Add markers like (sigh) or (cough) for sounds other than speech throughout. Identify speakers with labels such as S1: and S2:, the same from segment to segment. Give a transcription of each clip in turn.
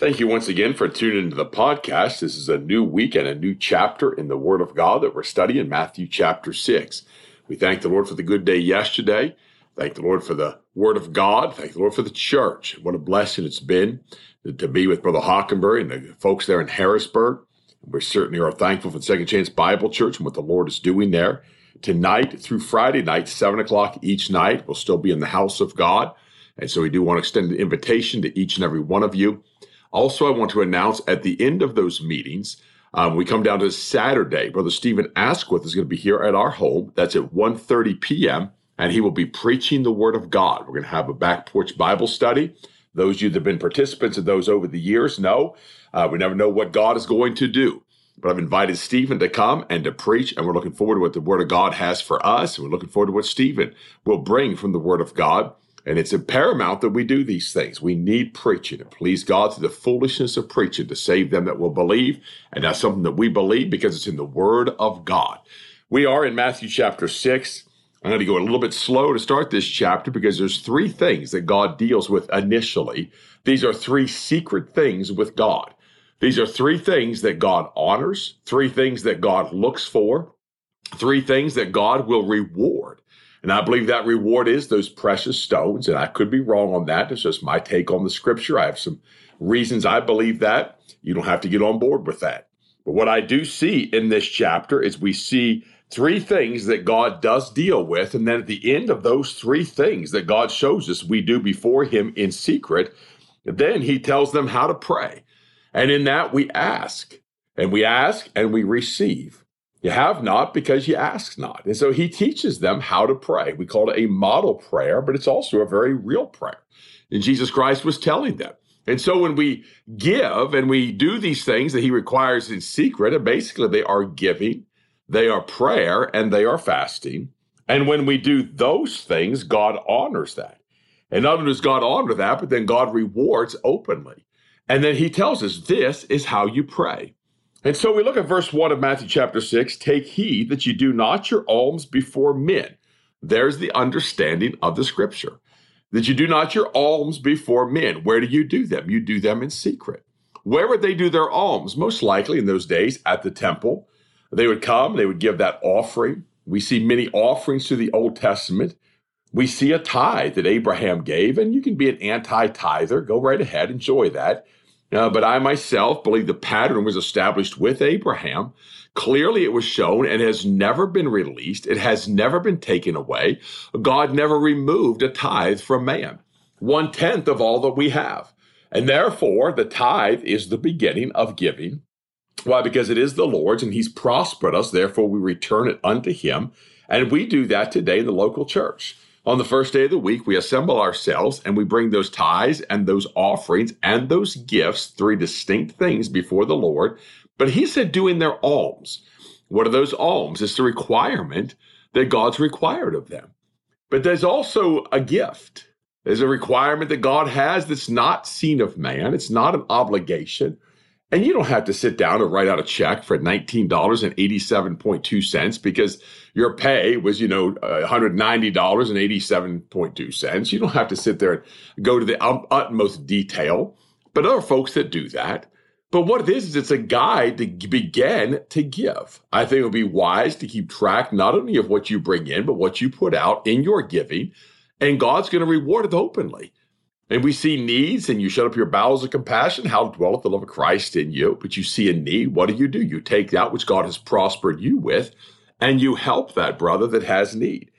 S1: Thank you once again for tuning into the podcast. This is a new week and a new chapter in the Word of God that we're studying, Matthew chapter 6. We thank the Lord for the good day yesterday. Thank the Lord for the Word of God. Thank the Lord for the church. What a blessing it's been to be with Brother Hockenberry and the folks there in Harrisburg. We certainly are thankful for the Second Chance Bible Church and what the Lord is doing there. Tonight through Friday night, 7 o'clock each night, we'll still be in the house of God. And so we do want to extend an invitation to each and every one of you. Also, I want to announce at the end of those meetings, um, we come down to Saturday. Brother Stephen Asquith is going to be here at our home. That's at 1.30 p.m., and he will be preaching the Word of God. We're going to have a back porch Bible study. Those of you that have been participants of those over the years know uh, we never know what God is going to do. But I've invited Stephen to come and to preach, and we're looking forward to what the Word of God has for us. And we're looking forward to what Stephen will bring from the Word of God. And it's paramount that we do these things. We need preaching and please God through the foolishness of preaching to save them that will believe. And that's something that we believe because it's in the Word of God. We are in Matthew chapter 6. I'm going to go a little bit slow to start this chapter because there's three things that God deals with initially. These are three secret things with God. These are three things that God honors, three things that God looks for, three things that God will reward. And I believe that reward is those precious stones. And I could be wrong on that. It's just my take on the scripture. I have some reasons I believe that. You don't have to get on board with that. But what I do see in this chapter is we see three things that God does deal with. And then at the end of those three things that God shows us we do before Him in secret, then He tells them how to pray. And in that we ask, and we ask and we receive. You have not because you ask not. And so he teaches them how to pray. We call it a model prayer, but it's also a very real prayer. And Jesus Christ was telling them. And so when we give and we do these things that he requires in secret, and basically they are giving, they are prayer, and they are fasting. And when we do those things, God honors that. And not only does God honor that, but then God rewards openly. And then he tells us this is how you pray. And so we look at verse 1 of Matthew chapter 6 Take heed that you do not your alms before men. There's the understanding of the scripture. That you do not your alms before men. Where do you do them? You do them in secret. Where would they do their alms? Most likely in those days at the temple. They would come, they would give that offering. We see many offerings to the Old Testament. We see a tithe that Abraham gave, and you can be an anti tither. Go right ahead, enjoy that. Uh, but I myself believe the pattern was established with Abraham. Clearly, it was shown and has never been released. It has never been taken away. God never removed a tithe from man, one tenth of all that we have. And therefore, the tithe is the beginning of giving. Why? Because it is the Lord's and He's prospered us. Therefore, we return it unto Him. And we do that today in the local church. On the first day of the week, we assemble ourselves and we bring those tithes and those offerings and those gifts, three distinct things before the Lord. But he said doing their alms. What are those alms? It's the requirement that God's required of them. But there's also a gift. There's a requirement that God has that's not seen of man. It's not an obligation. And you don't have to sit down and write out a check for $19.87.2 because your pay was, you know, $190.87.2. You don't have to sit there and go to the um, utmost detail. But other folks that do that. But what it is, is it's a guide to begin to give. I think it would be wise to keep track not only of what you bring in, but what you put out in your giving. And God's going to reward it openly. And we see needs, and you shut up your bowels of compassion. How dwelleth the love of Christ in you? But you see a need. What do you do? You take that which God has prospered you with, and you help that brother that has need.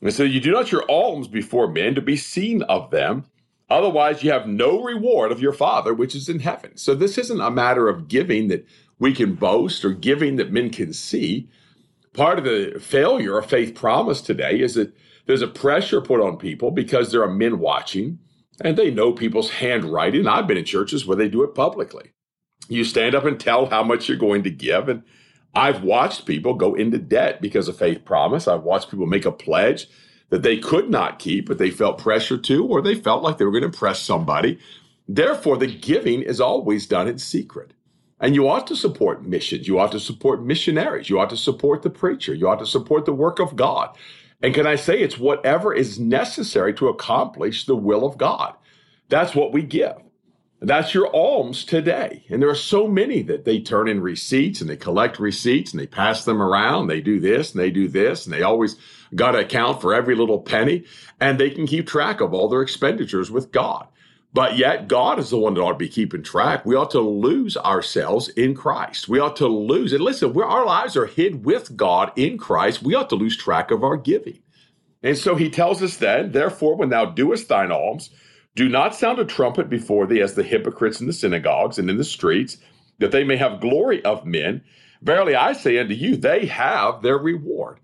S1: And so you do not your alms before men to be seen of them. Otherwise, you have no reward of your Father which is in heaven. So this isn't a matter of giving that we can boast or giving that men can see. Part of the failure of faith promise today is that there's a pressure put on people because there are men watching and they know people's handwriting. I've been in churches where they do it publicly. You stand up and tell how much you're going to give. And I've watched people go into debt because of faith promise. I've watched people make a pledge that they could not keep, but they felt pressure to, or they felt like they were going to impress somebody. Therefore, the giving is always done in secret. And you ought to support missions. You ought to support missionaries. You ought to support the preacher. You ought to support the work of God. And can I say it's whatever is necessary to accomplish the will of God? That's what we give. That's your alms today. And there are so many that they turn in receipts and they collect receipts and they pass them around. They do this and they do this and they always got to account for every little penny and they can keep track of all their expenditures with God. But yet, God is the one that ought to be keeping track. We ought to lose ourselves in Christ. We ought to lose. And listen, our lives are hid with God in Christ, we ought to lose track of our giving. And so he tells us then, therefore, when thou doest thine alms, do not sound a trumpet before thee as the hypocrites in the synagogues and in the streets, that they may have glory of men. Verily I say unto you, they have their reward.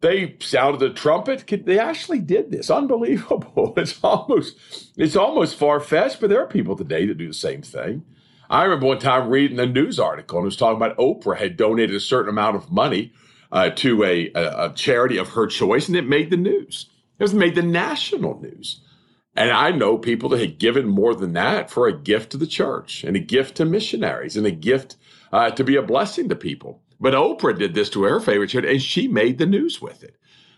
S1: They sounded the trumpet. They actually did this. Unbelievable. (laughs) It's almost it's almost far fetched, but there are people today that do the same thing. I remember one time reading a news article and it was talking about Oprah had donated a certain amount of money uh, to a, a, a charity of her choice, and it made the news. It was made the national news. And I know people that had given more than that for a gift to the church and a gift to missionaries and a gift uh, to be a blessing to people. But Oprah did this to her favorite charity and she made the news with it.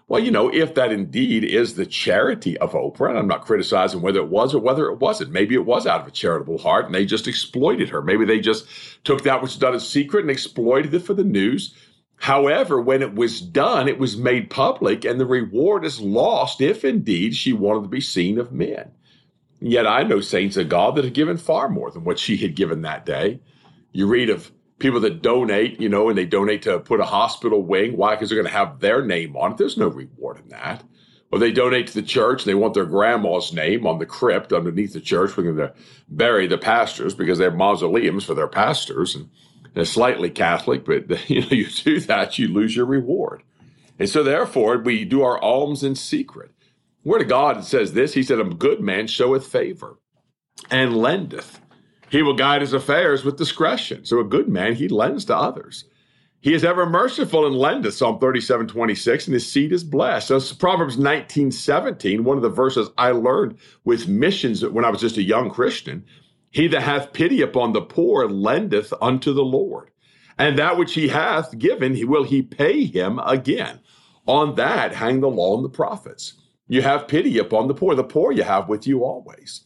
S1: Well, you know, if that indeed is the charity of Oprah, and I'm not criticizing whether it was or whether it wasn't, maybe it was out of a charitable heart and they just exploited her. Maybe they just took that which was done in secret and exploited it for the news However, when it was done, it was made public, and the reward is lost if indeed she wanted to be seen of men. Yet I know saints of God that have given far more than what she had given that day. You read of people that donate, you know, and they donate to put a hospital wing. Why? Because they're going to have their name on it. There's no reward in that. Or they donate to the church. They want their grandma's name on the crypt underneath the church. We're going to bury the pastors because they have mausoleums for their pastors. And they're slightly Catholic, but (laughs) you know, you do that, you lose your reward. And so therefore we do our alms in secret. Word of God says this, he said, A good man showeth favor and lendeth. He will guide his affairs with discretion. So a good man, he lends to others. He is ever merciful and lendeth, Psalm 37, 26, and his seed is blessed. So Proverbs 19, 17, one of the verses I learned with missions when I was just a young Christian. He that hath pity upon the poor lendeth unto the Lord. And that which he hath given, he will he pay him again. On that hang the law and the prophets. You have pity upon the poor. The poor you have with you always.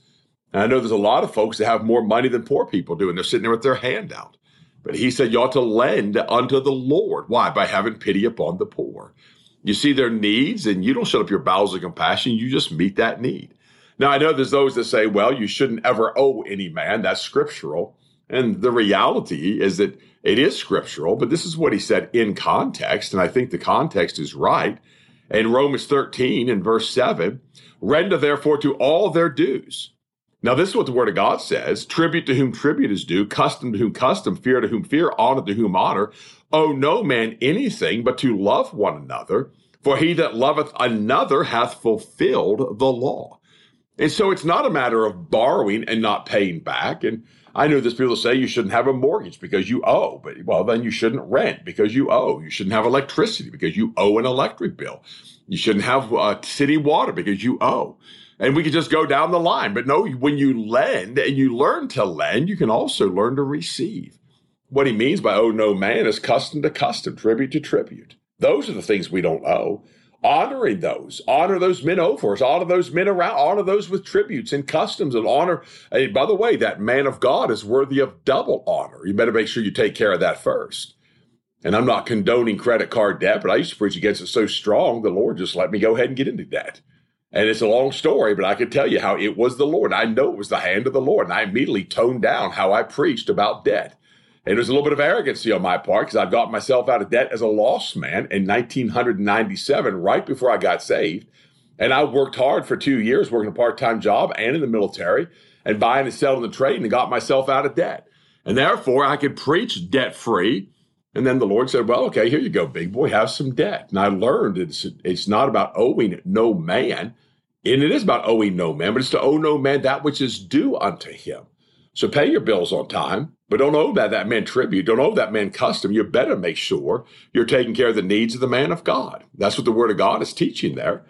S1: And I know there's a lot of folks that have more money than poor people do, and they're sitting there with their hand out. But he said, You ought to lend unto the Lord. Why? By having pity upon the poor. You see their needs, and you don't shut up your bowels of compassion. You just meet that need. Now, I know there's those that say, well, you shouldn't ever owe any man. That's scriptural. And the reality is that it is scriptural, but this is what he said in context. And I think the context is right. In Romans 13 and verse 7, render therefore to all their dues. Now, this is what the word of God says tribute to whom tribute is due, custom to whom custom, fear to whom fear, honor to whom honor. Owe no man anything but to love one another, for he that loveth another hath fulfilled the law. And so it's not a matter of borrowing and not paying back. And I know there's people say you shouldn't have a mortgage because you owe, but well, then you shouldn't rent because you owe. You shouldn't have electricity because you owe an electric bill. You shouldn't have uh, city water because you owe. And we could just go down the line. But no, when you lend and you learn to lend, you can also learn to receive. What he means by owe no man is custom to custom, tribute to tribute. Those are the things we don't owe honoring those, honor those men over us, honor those men around, honor those with tributes and customs and honor. And by the way, that man of God is worthy of double honor. You better make sure you take care of that first. And I'm not condoning credit card debt, but I used to preach against it so strong, the Lord just let me go ahead and get into debt. And it's a long story, but I can tell you how it was the Lord. I know it was the hand of the Lord. And I immediately toned down how I preached about debt And was a little bit of arrogancy on my part because I've got myself out of debt as a lost man in 1997, right before I got saved. And I worked hard for two years, working a part time job and in the military, and buying and selling the trade, and got myself out of debt. And therefore, I could preach debt free. And then the Lord said, Well, okay, here you go, big boy, have some debt. And I learned it's, it's not about owing no man, and it is about owing no man, but it's to owe no man that which is due unto him. So pay your bills on time, but don't owe that, that man tribute. Don't owe that man custom. You better make sure you're taking care of the needs of the man of God. That's what the Word of God is teaching there.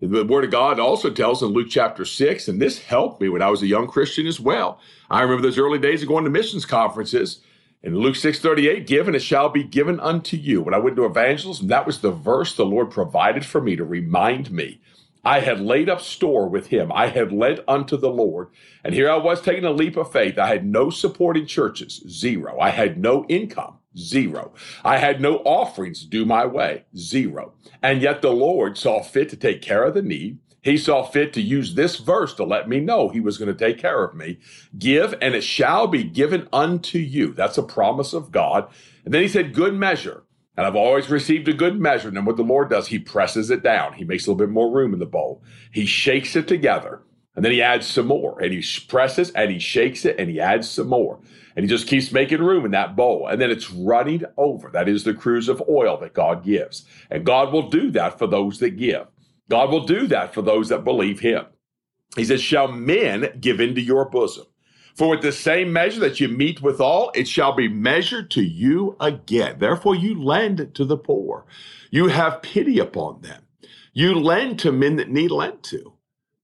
S1: The Word of God also tells in Luke chapter 6, and this helped me when I was a young Christian as well. I remember those early days of going to missions conferences. In Luke 6:38, give and it shall be given unto you. When I went to evangelism, that was the verse the Lord provided for me to remind me. I had laid up store with him. I had led unto the Lord. And here I was taking a leap of faith. I had no supporting churches, zero. I had no income. Zero. I had no offerings due my way. Zero. And yet the Lord saw fit to take care of the need. He saw fit to use this verse to let me know he was going to take care of me. Give and it shall be given unto you. That's a promise of God. And then he said, good measure. And I've always received a good measure. And what the Lord does, he presses it down. He makes a little bit more room in the bowl. He shakes it together and then he adds some more and he presses and he shakes it and he adds some more. And he just keeps making room in that bowl. And then it's running over. That is the cruse of oil that God gives. And God will do that for those that give. God will do that for those that believe him. He says, Shall men give into your bosom? For with the same measure that you meet withal, it shall be measured to you again. Therefore, you lend to the poor. You have pity upon them. You lend to men that need lent to.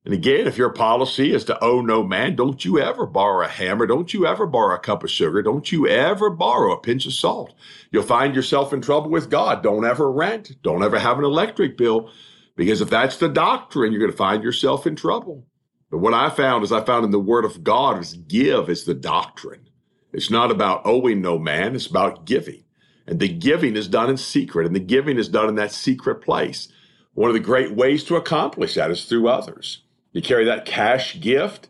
S1: And again, if your policy is to owe no man, don't you ever borrow a hammer. Don't you ever borrow a cup of sugar. Don't you ever borrow a pinch of salt. You'll find yourself in trouble with God. Don't ever rent. Don't ever have an electric bill. Because if that's the doctrine, you're going to find yourself in trouble. But what I found is I found in the word of God is give is the doctrine. It's not about owing no man. It's about giving. And the giving is done in secret and the giving is done in that secret place. One of the great ways to accomplish that is through others. You carry that cash gift,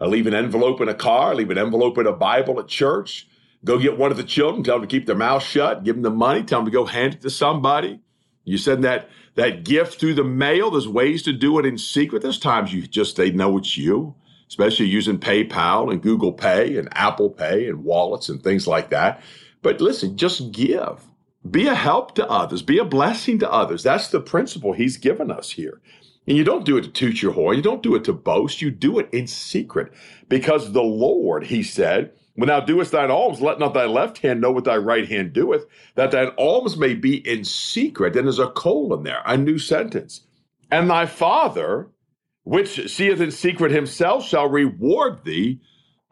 S1: uh, leave an envelope in a car, leave an envelope in a Bible at church, go get one of the children, tell them to keep their mouth shut, give them the money, tell them to go hand it to somebody. You send that that gift through the mail. There's ways to do it in secret. There's times you just they know it's you, especially using PayPal and Google Pay and Apple Pay and wallets and things like that. But listen, just give. Be a help to others. Be a blessing to others. That's the principle he's given us here. And you don't do it to toot your horn. You don't do it to boast. You do it in secret because the Lord, he said, when thou doest thine alms, let not thy left hand know what thy right hand doeth, that thine alms may be in secret. And there's a colon there, a new sentence. And thy Father, which seeth in secret himself, shall reward thee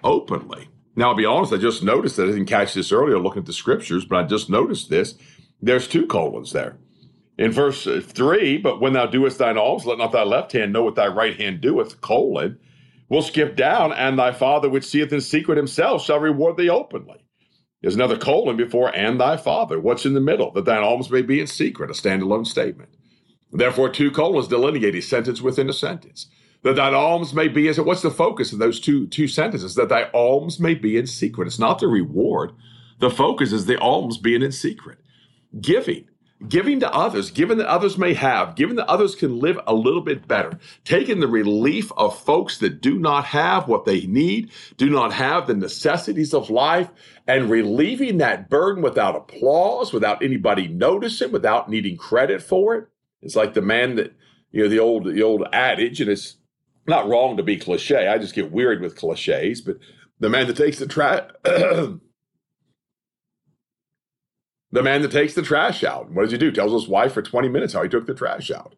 S1: openly. Now, I'll be honest, I just noticed that I didn't catch this earlier looking at the scriptures, but I just noticed this. There's two colons there. In verse 3, but when thou doest thine alms, let not thy left hand know what thy right hand doeth, colon. We'll skip down, and thy Father which seeth in secret himself shall reward thee openly. There's another colon before, and thy Father. What's in the middle? That thine alms may be in secret, a standalone statement. Therefore, two colons delineate a sentence within a sentence. That thine alms may be, as what's the focus of those two, two sentences? That thy alms may be in secret. It's not the reward. The focus is the alms being in secret. Giving giving to others, giving that others may have, giving that others can live a little bit better, taking the relief of folks that do not have what they need, do not have the necessities of life, and relieving that burden without applause, without anybody noticing, without needing credit for it. It's like the man that, you know, the old the old adage, and it's not wrong to be cliche. I just get weird with cliches, but the man that takes the trash (clears throat) the man that takes the trash out. What does he do? Tells his wife for 20 minutes how he took the trash out.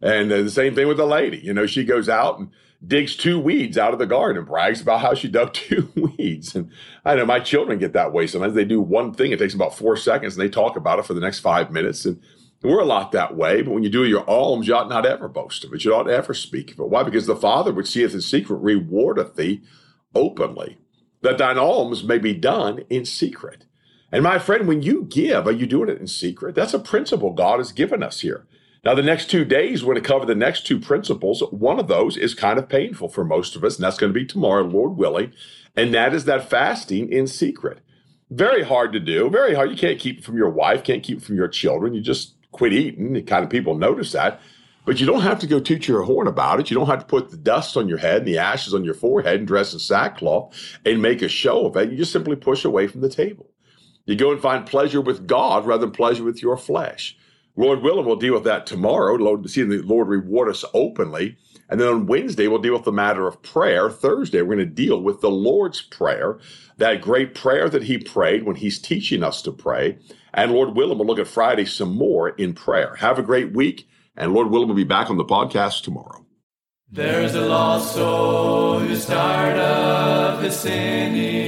S1: And the same thing with the lady. You know, she goes out and digs two weeds out of the garden and brags about how she dug (laughs) two weeds. And I know my children get that way. Sometimes they do one thing, it takes about four seconds, and they talk about it for the next five minutes. And we're a lot that way. But when you do your alms, you ought not ever boast of it. You ought ever speak of it. Why? Because the Father, which seeth in secret, rewardeth thee openly, that thine alms may be done in secret. And my friend, when you give, are you doing it in secret? That's a principle God has given us here. Now, the next two days, we're going to cover the next two principles. One of those is kind of painful for most of us, and that's going to be tomorrow, Lord willing. And that is that fasting in secret. Very hard to do. Very hard. You can't keep it from your wife, can't keep it from your children. You just quit eating. Kind of people notice that. But you don't have to go toot your horn about it. You don't have to put the dust on your head and the ashes on your forehead and dress in sackcloth and make a show of it. You just simply push away from the table. You go and find pleasure with God rather than pleasure with your flesh. Lord willing, we'll deal with that tomorrow. Lord, see the Lord reward us openly. And then on Wednesday, we'll deal with the matter of prayer. Thursday, we're going to deal with the Lord's Prayer, that great prayer that He prayed when He's teaching us to pray. And Lord willing, we'll look at Friday some more in prayer. Have a great week. And Lord willing, we'll be back on the podcast tomorrow.
S2: There's a lost soul who's tired of his sinning,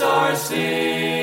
S2: are singing